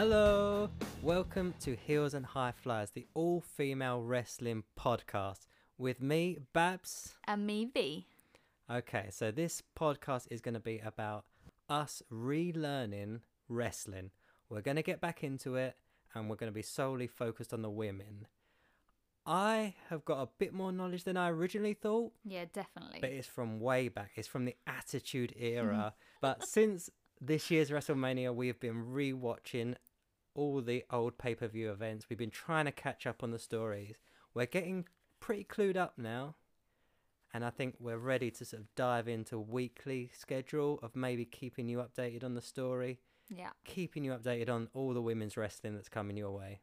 Hello! Welcome to Heels and High Flyers, the all female wrestling podcast with me, Babs. And me, V. Okay, so this podcast is going to be about us relearning wrestling. We're going to get back into it and we're going to be solely focused on the women. I have got a bit more knowledge than I originally thought, Yeah, definitely. but it's from way back. It's from the Attitude Era. but since this year's WrestleMania, we have been rewatching all the old pay per view events. We've been trying to catch up on the stories. We're getting pretty clued up now. And I think we're ready to sort of dive into weekly schedule of maybe keeping you updated on the story, yeah. keeping you updated on all the women's wrestling that's coming your way.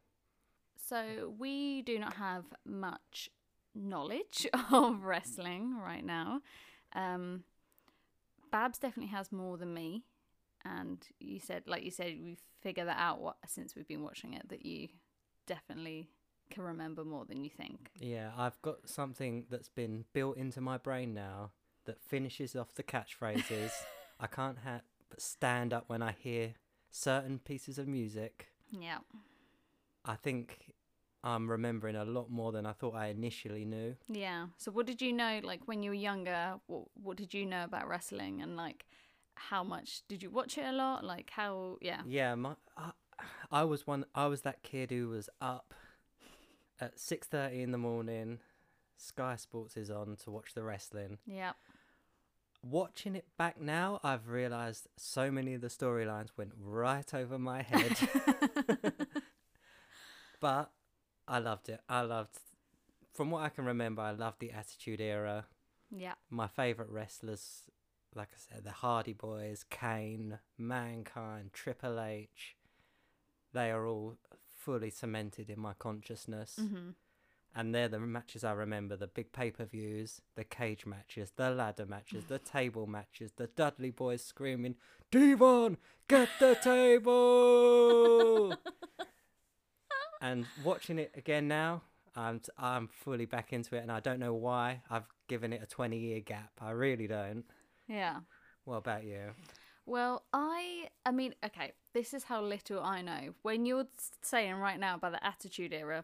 So we do not have much knowledge of wrestling right now. Um, Babs definitely has more than me. And you said, like you said, we figure that out what, since we've been watching it, that you definitely can remember more than you think. Yeah, I've got something that's been built into my brain now that finishes off the catchphrases. I can't ha- but stand up when I hear certain pieces of music. Yeah. I think I'm remembering a lot more than I thought I initially knew. Yeah. So what did you know, like when you were younger, what, what did you know about wrestling and like how much did you watch it a lot? Like how, yeah. Yeah, my I, I was one. I was that kid who was up at six thirty in the morning. Sky Sports is on to watch the wrestling. Yeah. Watching it back now, I've realised so many of the storylines went right over my head. but I loved it. I loved, from what I can remember, I loved the Attitude Era. Yeah. My favourite wrestlers, like I said, the Hardy Boys, Kane, Mankind, Triple H, they are all fully cemented in my consciousness. Mm-hmm. And they're the matches I remember the big pay per views, the cage matches, the ladder matches, the table matches, the Dudley boys screaming, Devon, get the table! and watching it again now, I'm, t- I'm fully back into it, and I don't know why I've given it a 20 year gap. I really don't. Yeah. What about you? Well, I I mean, okay, this is how little I know. When you're saying right now about the Attitude Era,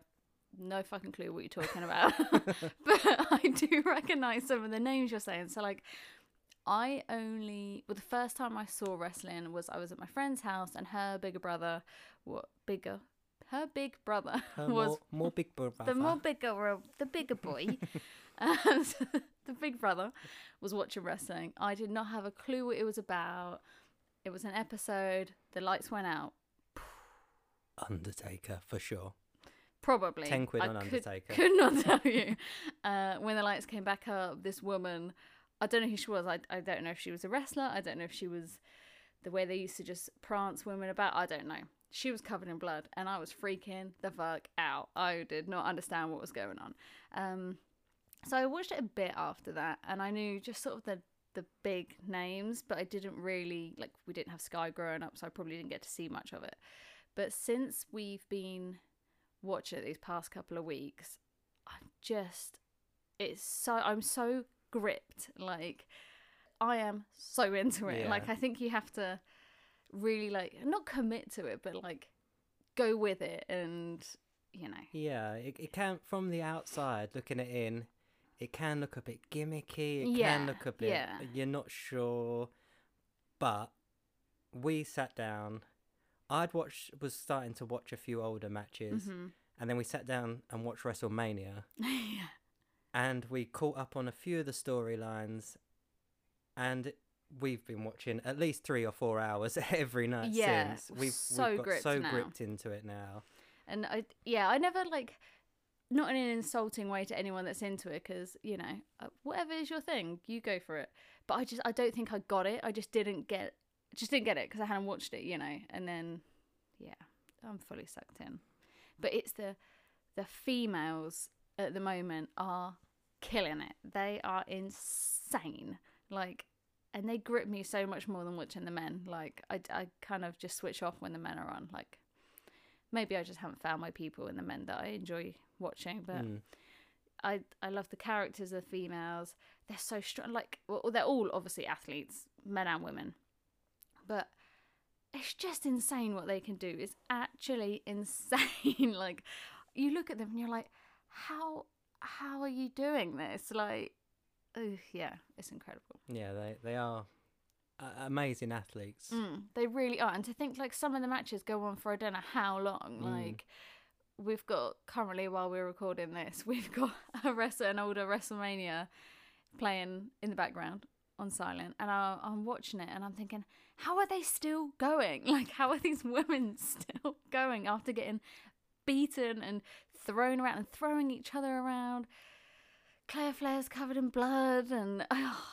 no fucking clue what you're talking about. but I do recognize some of the names you're saying. So like I only well the first time I saw wrestling was I was at my friend's house and her bigger brother what bigger her big brother Her was more, more big brother. the more bigger the bigger boy. Um, so the big brother was watching wrestling. I did not have a clue what it was about. It was an episode. The lights went out. Undertaker, for sure. probably. 10 quid I on could, Undertaker. could not tell you. Uh, when the lights came back up this woman i don't know who she was. I, I don't know if she was a wrestler. I don't know if she was the way they used to just prance women about. I don't know she was covered in blood and i was freaking the fuck out. I did not understand what was going on. Um, so i watched it a bit after that and i knew just sort of the the big names but i didn't really like we didn't have sky growing up so i probably didn't get to see much of it. But since we've been watching it these past couple of weeks i'm just it's so i'm so gripped. Like i am so into it. Yeah. like i think you have to really like not commit to it but like go with it and you know Yeah, it, it can from the outside looking it in, it can look a bit gimmicky. It Yeah, can look a bit yeah. you're not sure, but we sat down. I'd watched was starting to watch a few older matches, hmm and then we sat down and watched WrestleMania, yeah and we caught up on a few of the storylines, and we've been watching at least three or four hours every night Yeah, since. We've, so we've got gripped so now. gripped into it now. and i yeah i never like not in an insulting way to anyone that's into it because you know uh, whatever is your thing you go for it but i just i don't think i got it i just didn't get just didn't get it because i hadn't watched it you know and then yeah i'm fully sucked in but it's the the females at the moment are killing it they are insane like and they grip me so much more than watching the men like i, I kind of just switch off when the men are on like maybe I just haven't found my people in the men that I enjoy watching. But Mm. I I love the characters of the females. They're so strong. Like well, they're all obviously athletes, men and women. But it's just insane what they can do. It's actually insane. like you look at them and you're like, how how are you doing this? Like, oh yeah, it's incredible. Yeah, they they are uh, amazing athletes. Mm, they really are. And to think like some of the matches go on for I don't know how long. Mm. Like we've got currently while we're recording this, we've got a wrestler, an older WrestleMania playing in the background on silent, and I, I'm watching it and I'm thinking, how are they still going? Like, how are these women still going after getting beaten and thrown around and throwing each other around? Claire Flair's covered in blood, and oh,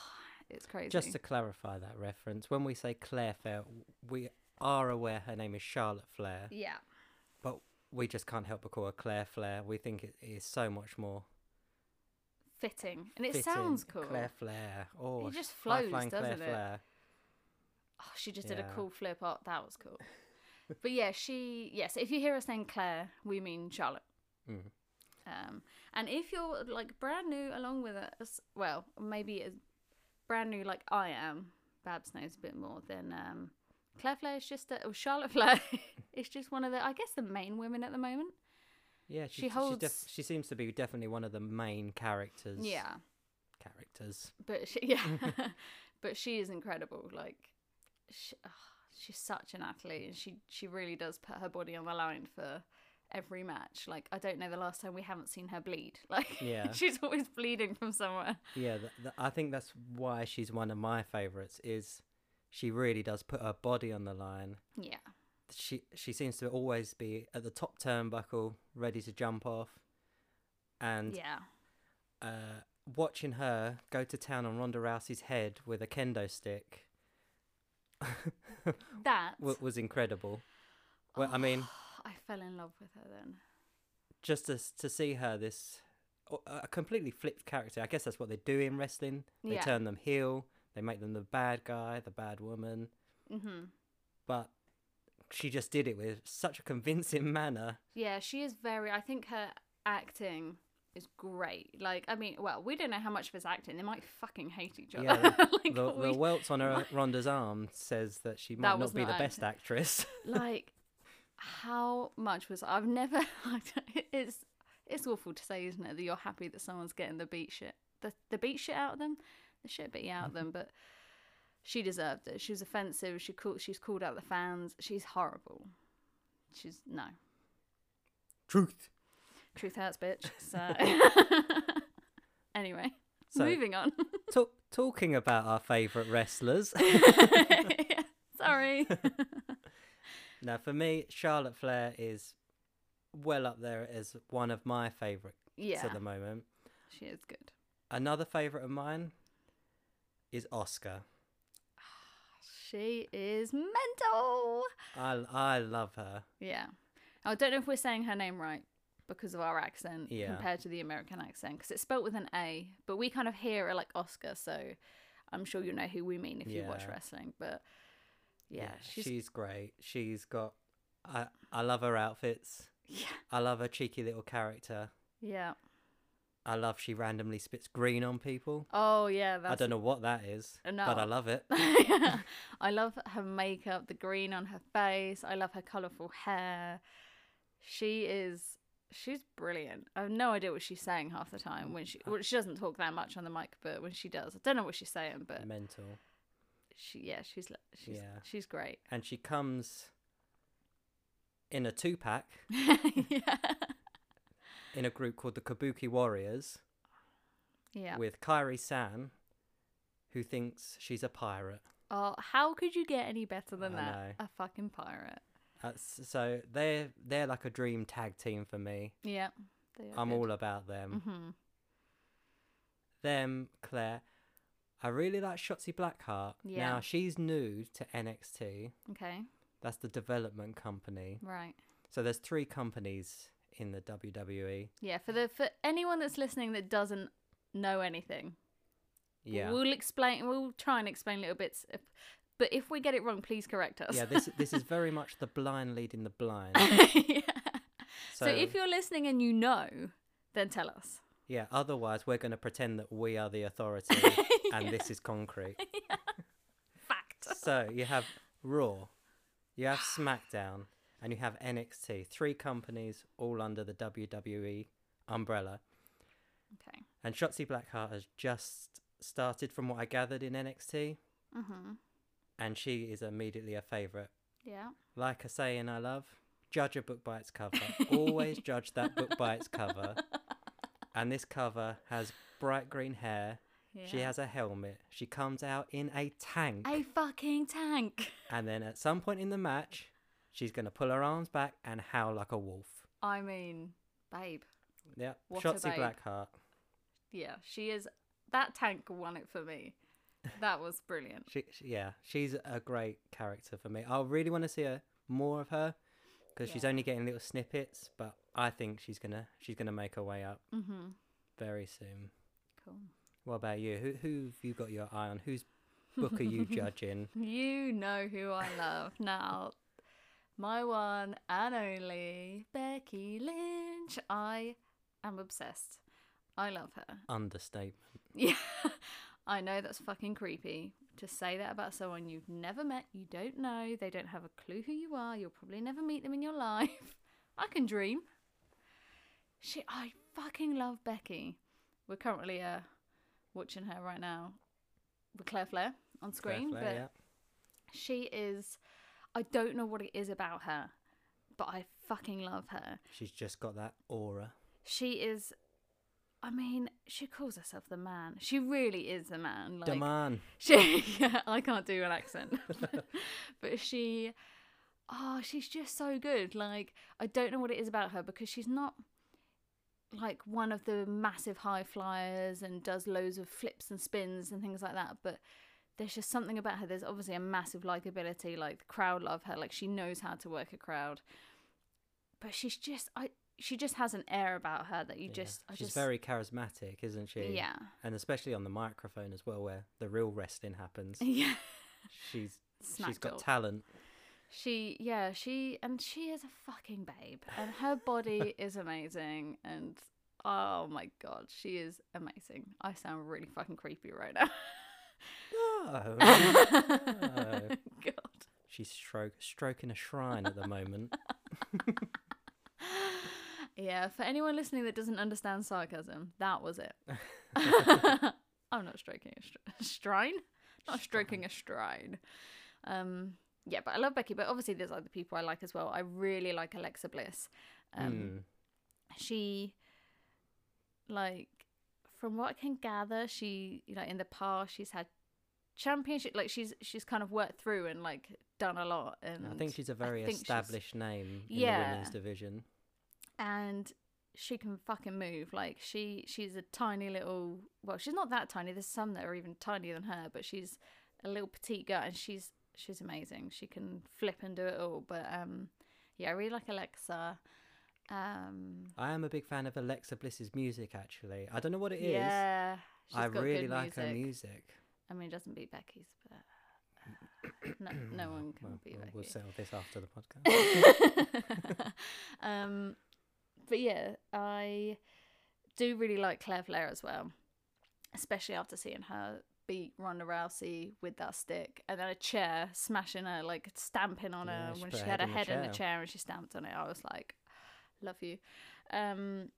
it's crazy. Just to clarify that reference, when we say Claire Flair, we are aware her name is Charlotte Flair, yeah, but we just can't help but call her Claire Flair. We think it is so much more fitting, and it fitting. sounds cool. Claire Flair. Oh, It just flows, Claire doesn't it? Flair. Oh, she just did a cool flip up. That was cool. but yeah, she yes. if you hear us saying Claire, we mean Charlotte. Mhm. Um, and if you're like brand new along with us, well, maybe as brand new like I am, Babs knows a bit more. than um, Claire Flair is just a, or Charlotte Flair is just one of the I guess the main women at the moment. Yeah, She she, she, holds- def- she seems to be definitely one of the main characters. Yeah, Characters. but she, yeah, but she is incredible. Like, she, ah, she's such an athlete, and she she really does put her body on the line for every match. Like, I don't know the last time we haven't seen her bleed. Like, Yeah. she's always bleeding from somewhere. Yeah, th- th- I think that's why she's one of my favorites. Is she really does put her body on the line. Yeah, She she seems to always be at the top turnbuckle, ready to jump off, and yeah, uh, watching her go to town on Ronda Rousey's head with a kendo stick that. was incredible. Well, I mean, I fell in love with her then. just to to see her this a completely flipped character. I guess that's what they do in wrestling. They Yeah. turn them heel. They make them the bad guy, the bad woman. hmm But she just did it with such a convincing manner. Yeah, she is very. I think her acting is great. Like, I mean, well, we don't know how much of it's acting. They might fucking hate each other. Yeah, like, the, the welts on her Ronda's arm says that she might That not be the not best actress. like how much was I've never it's it's awful to say isn't it that you're happy that someone's getting the beat shit the the beat shit out of them the shit beat out of them mm-hmm. but she deserved it. She was offensive. She called she's called out the fans. She's horrible. She's no. Truth. truth hurts bitch. So anyway So- moving on. Ta- talking about our favourite wrestlers. sorry now, for me, Charlotte Flair is well up there as one of my favourites yeah at the moment. she is good Another favourite of mine is Oscar. she is mental I, I love her. Yeah. I don't know if we're saying her name right because of our accent Yeah. compared to the American accent because it's spelt with an A, but we kind of hear it like Oscar, so I'm sure you know who we mean if you watch wrestling. But yeah, she's, she's great. She's got. I I love her outfits. yeah, I love her cheeky little character. yeah. I love she randomly spits green on people. Oh yeah, that's I don't know what that is, Uh, but I love it. I love her makeup, the green on her face. I love her colourful hair. She is she's brilliant. I have no idea what she's saying half the time when she well, she doesn't talk that much on the mic, but when she does, I don't know what she's saying, but Mental. She yeah, she's she's Yeah. she's great. And she comes in a two pack yeah. in a group called the Kabuki Warriors Yeah. with Kairi Sane, who thinks she's a pirate. Oh, how could you get any better than I that? know. A fucking pirate. That's, so they're they're like a dream tag team for me. Yeah. I'm good. all about them. Mhm. Them, Claire. I really like Shotzi Blackheart. Yeah. Now she's new to NXT. Okay. That's the development company. Right. So there's three companies in the. WWE. Yeah. For the for anyone that's listening that doesn't know anything, Yeah. we'll explain. We'll try and explain little bits. If, but if we get it wrong, please correct us. yeah, this this is very much the blind leading the blind. yeah. So, So, if you're listening and you know, then tell us. Yeah, otherwise we're going to pretend that we are the authority and this is concrete. Fact. So you have Raw, You have SmackDown and you have NXT. Three companies all under the WWE umbrella. Okay. And Shotzi Blackheart has just started, from what I gathered, in NXT, Mhm. and she is immediately a favourite. Yeah. Like I say in I Love, judge a book by its cover. Always judge that book by its cover. And this cover has bright green hair. Yeah. She has a helmet. She comes out in a tank. a fucking tank. And then at some point in the match, she's going to pull her arms back and howl like a wolf. I mean, babe. Yeah. What a Shotzi. Blackheart. Yeah, she is. That tank won it for me. That was brilliant. She, she, yeah, she's a great character for me. I really want to see her more of her because she's only getting little snippets, but I think she's gonna she's gonna make her way up Mm-hmm. very soon. Cool. What about you? Who who've you got your eye on? Whose book are you judging? You know who I love now. My one and only Becky Lynch. I am obsessed. I love her. Understatement. Yeah, I know that's fucking creepy to say that about someone you've never met, you don't know, they don't have a clue who you are, you'll probably never meet them in your life. I can dream. She, I fucking love Becky. We're currently uh, watching her right now with Claire Flair on screen, play, but yeah. she is. I don't know what it is about her, but I fucking love her. She's just got that aura. She is. I mean, she calls herself the man. She really is the man. Like, The man. she, yeah, I can't do an accent, but she, oh, she's just so good. Like, I don't know what it is about her because she's not like one of the massive high flyers and does loads of flips and spins and things like that. But there's just something about her. There's obviously a massive likability. Like the crowd love her. Like she knows how to work a crowd. But she's just, I, she just has an air about her that you Yeah. just, I she's just, very charismatic, isn't she? yeah, And especially on the microphone as well, where the real wrestling happens. yeah. She's she's got talk. talent. She, yeah, she, and she is a fucking babe, and her body is amazing, and oh my god, she is amazing. I sound really fucking creepy right now. No. no. god. She's stroke, stroking a shrine at the moment. Yeah, for anyone listening that doesn't understand sarcasm, that was it. I'm not stroking a str- strine, not stroking a stride. Um, yeah, but I love Becky. But obviously, there's other people I like as well. I really like Alexa Bliss. Um, Mm. she like from what I can gather, she you know in the past she's had championship like she's she's kind of worked through and like done a lot and I think she's a very established name in Yeah. the women's division. and she can fucking move like she she's a tiny little well she's not that tiny there's some that are even tinier than her but she's a little petite girl and she's she's amazing she can flip and do it all but um yeah I really like Alexa um I am a big fan of Alexa Bliss's music. Actually, I don't know what it is. yeah she's I really like her music. music. I mean, it doesn't beat Becky's, but uh, no, no one can Well, beat we'll, we'll settle this after the podcast. um, but yeah, I do really like Claire Flair as well, especially after seeing her beat Ronda Rousey with that stick and then a chair smashing her, like stamping on Yeah, her she when she had her head in the chair. and she stamped on it. I was like, love you. Um,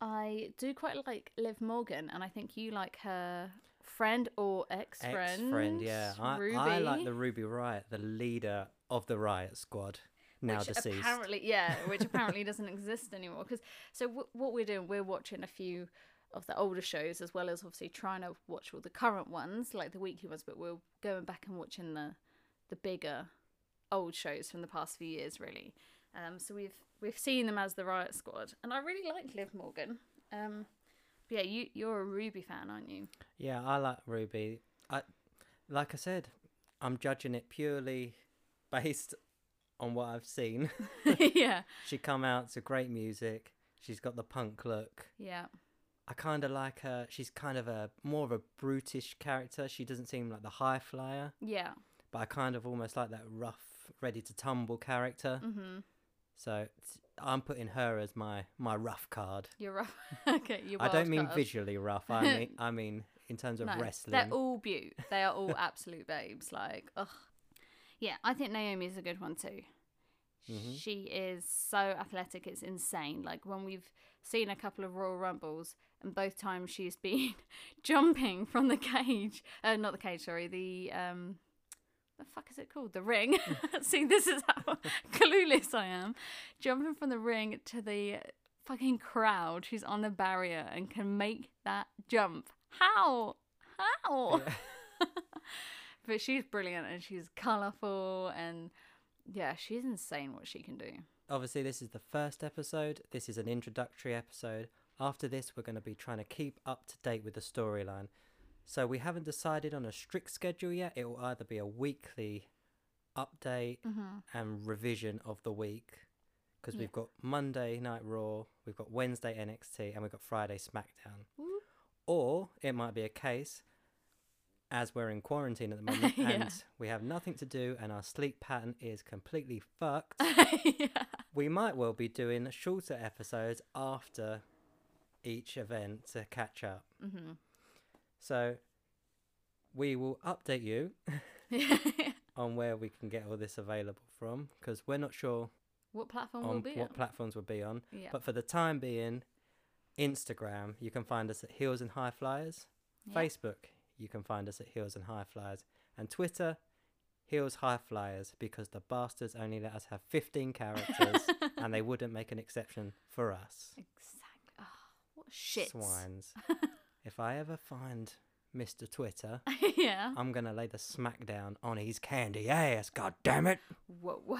I do quite like Liv Morgan, and I think you like her friend or ex-friend. Ex-friend, yeah. I, I like the Ruby Riot, the leader of the Riot Squad, now which deceased. apparently yeah which apparently doesn't exist anymore because so w- what we're doing we're watching a few of the older shows as well as obviously trying to watch all the current ones like the weekly ones but we're going back and watching the the bigger old shows from the past few years really um so we've we've seen them as the riot squad and i really like liv morgan um but yeah you you're a ruby fan aren't you Yeah, I like Ruby. I, like I said, I'm judging it purely based on what I've seen. yeah she come out to great music. She's got the punk look. yeah I kind of like her. She's kind of a more of a brutish character. She doesn't seem like the high flyer, yeah but I kind of almost like that rough, ready to tumble character. mm-hmm So I'm putting her as my my rough card. you're rough okay you're I don't mean card. visually rough. I mean I mean in terms of No, wrestling. They're all beaut. They are all absolute babes. Like, ugh. Yeah, I think Naomi's a good one too. Mhm. She is so athletic, it's insane. Like when we've seen a couple of Royal Rumbles, and both times she's been jumping from the cage. Uh, not the cage, sorry. The um, the fuck is it called? The ring. See, this is how clueless I am. Jumping from the ring to the fucking crowd. She's on the barrier and can make that jump. How? How? but she's brilliant and she's colourful and yeah, she's insane what she can do. Obviously, this is the first episode. This is an introductory episode. After this, we're going to be trying to keep up to date with the storyline. So, we haven't decided on a strict schedule yet. It will either be a weekly update Mm-hmm. and revision of the week because Yeah. we've got Monday Night Raw, we've got Wednesday NXT, and we've got Friday SmackDown. Woo. Or it might be a case, as we're in quarantine at the moment Yeah. and we have nothing to do and our sleep pattern is completely fucked, yeah. we might well be doing shorter episodes after each event to catch up. Mm-hmm. So we will update you on where we can get all this available from because we're not sure what platform on be what on? platforms we'll be on. Yeah. But for the time being, Instagram, you can find us at Heels and High Flyers. Yeah. Facebook, you can find us at Heels and High Flyers. And Twitter, Heels High Flyers, because the bastards only let us have 15 characters and they wouldn't make an exception for us. Exactly. Shit. Swines. if I ever find Mr. Twitter, yeah. I'm going to lay the smackdown on his candy ass. God damn it. Whoa.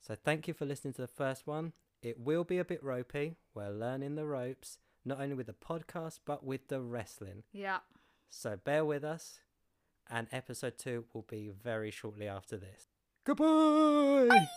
So thank you for listening to the first one. It will be a bit ropey. We're learning the ropes, not only with the podcast, but with the wrestling. Yeah. So bear with us, and episode two will be very shortly after this. Goodbye!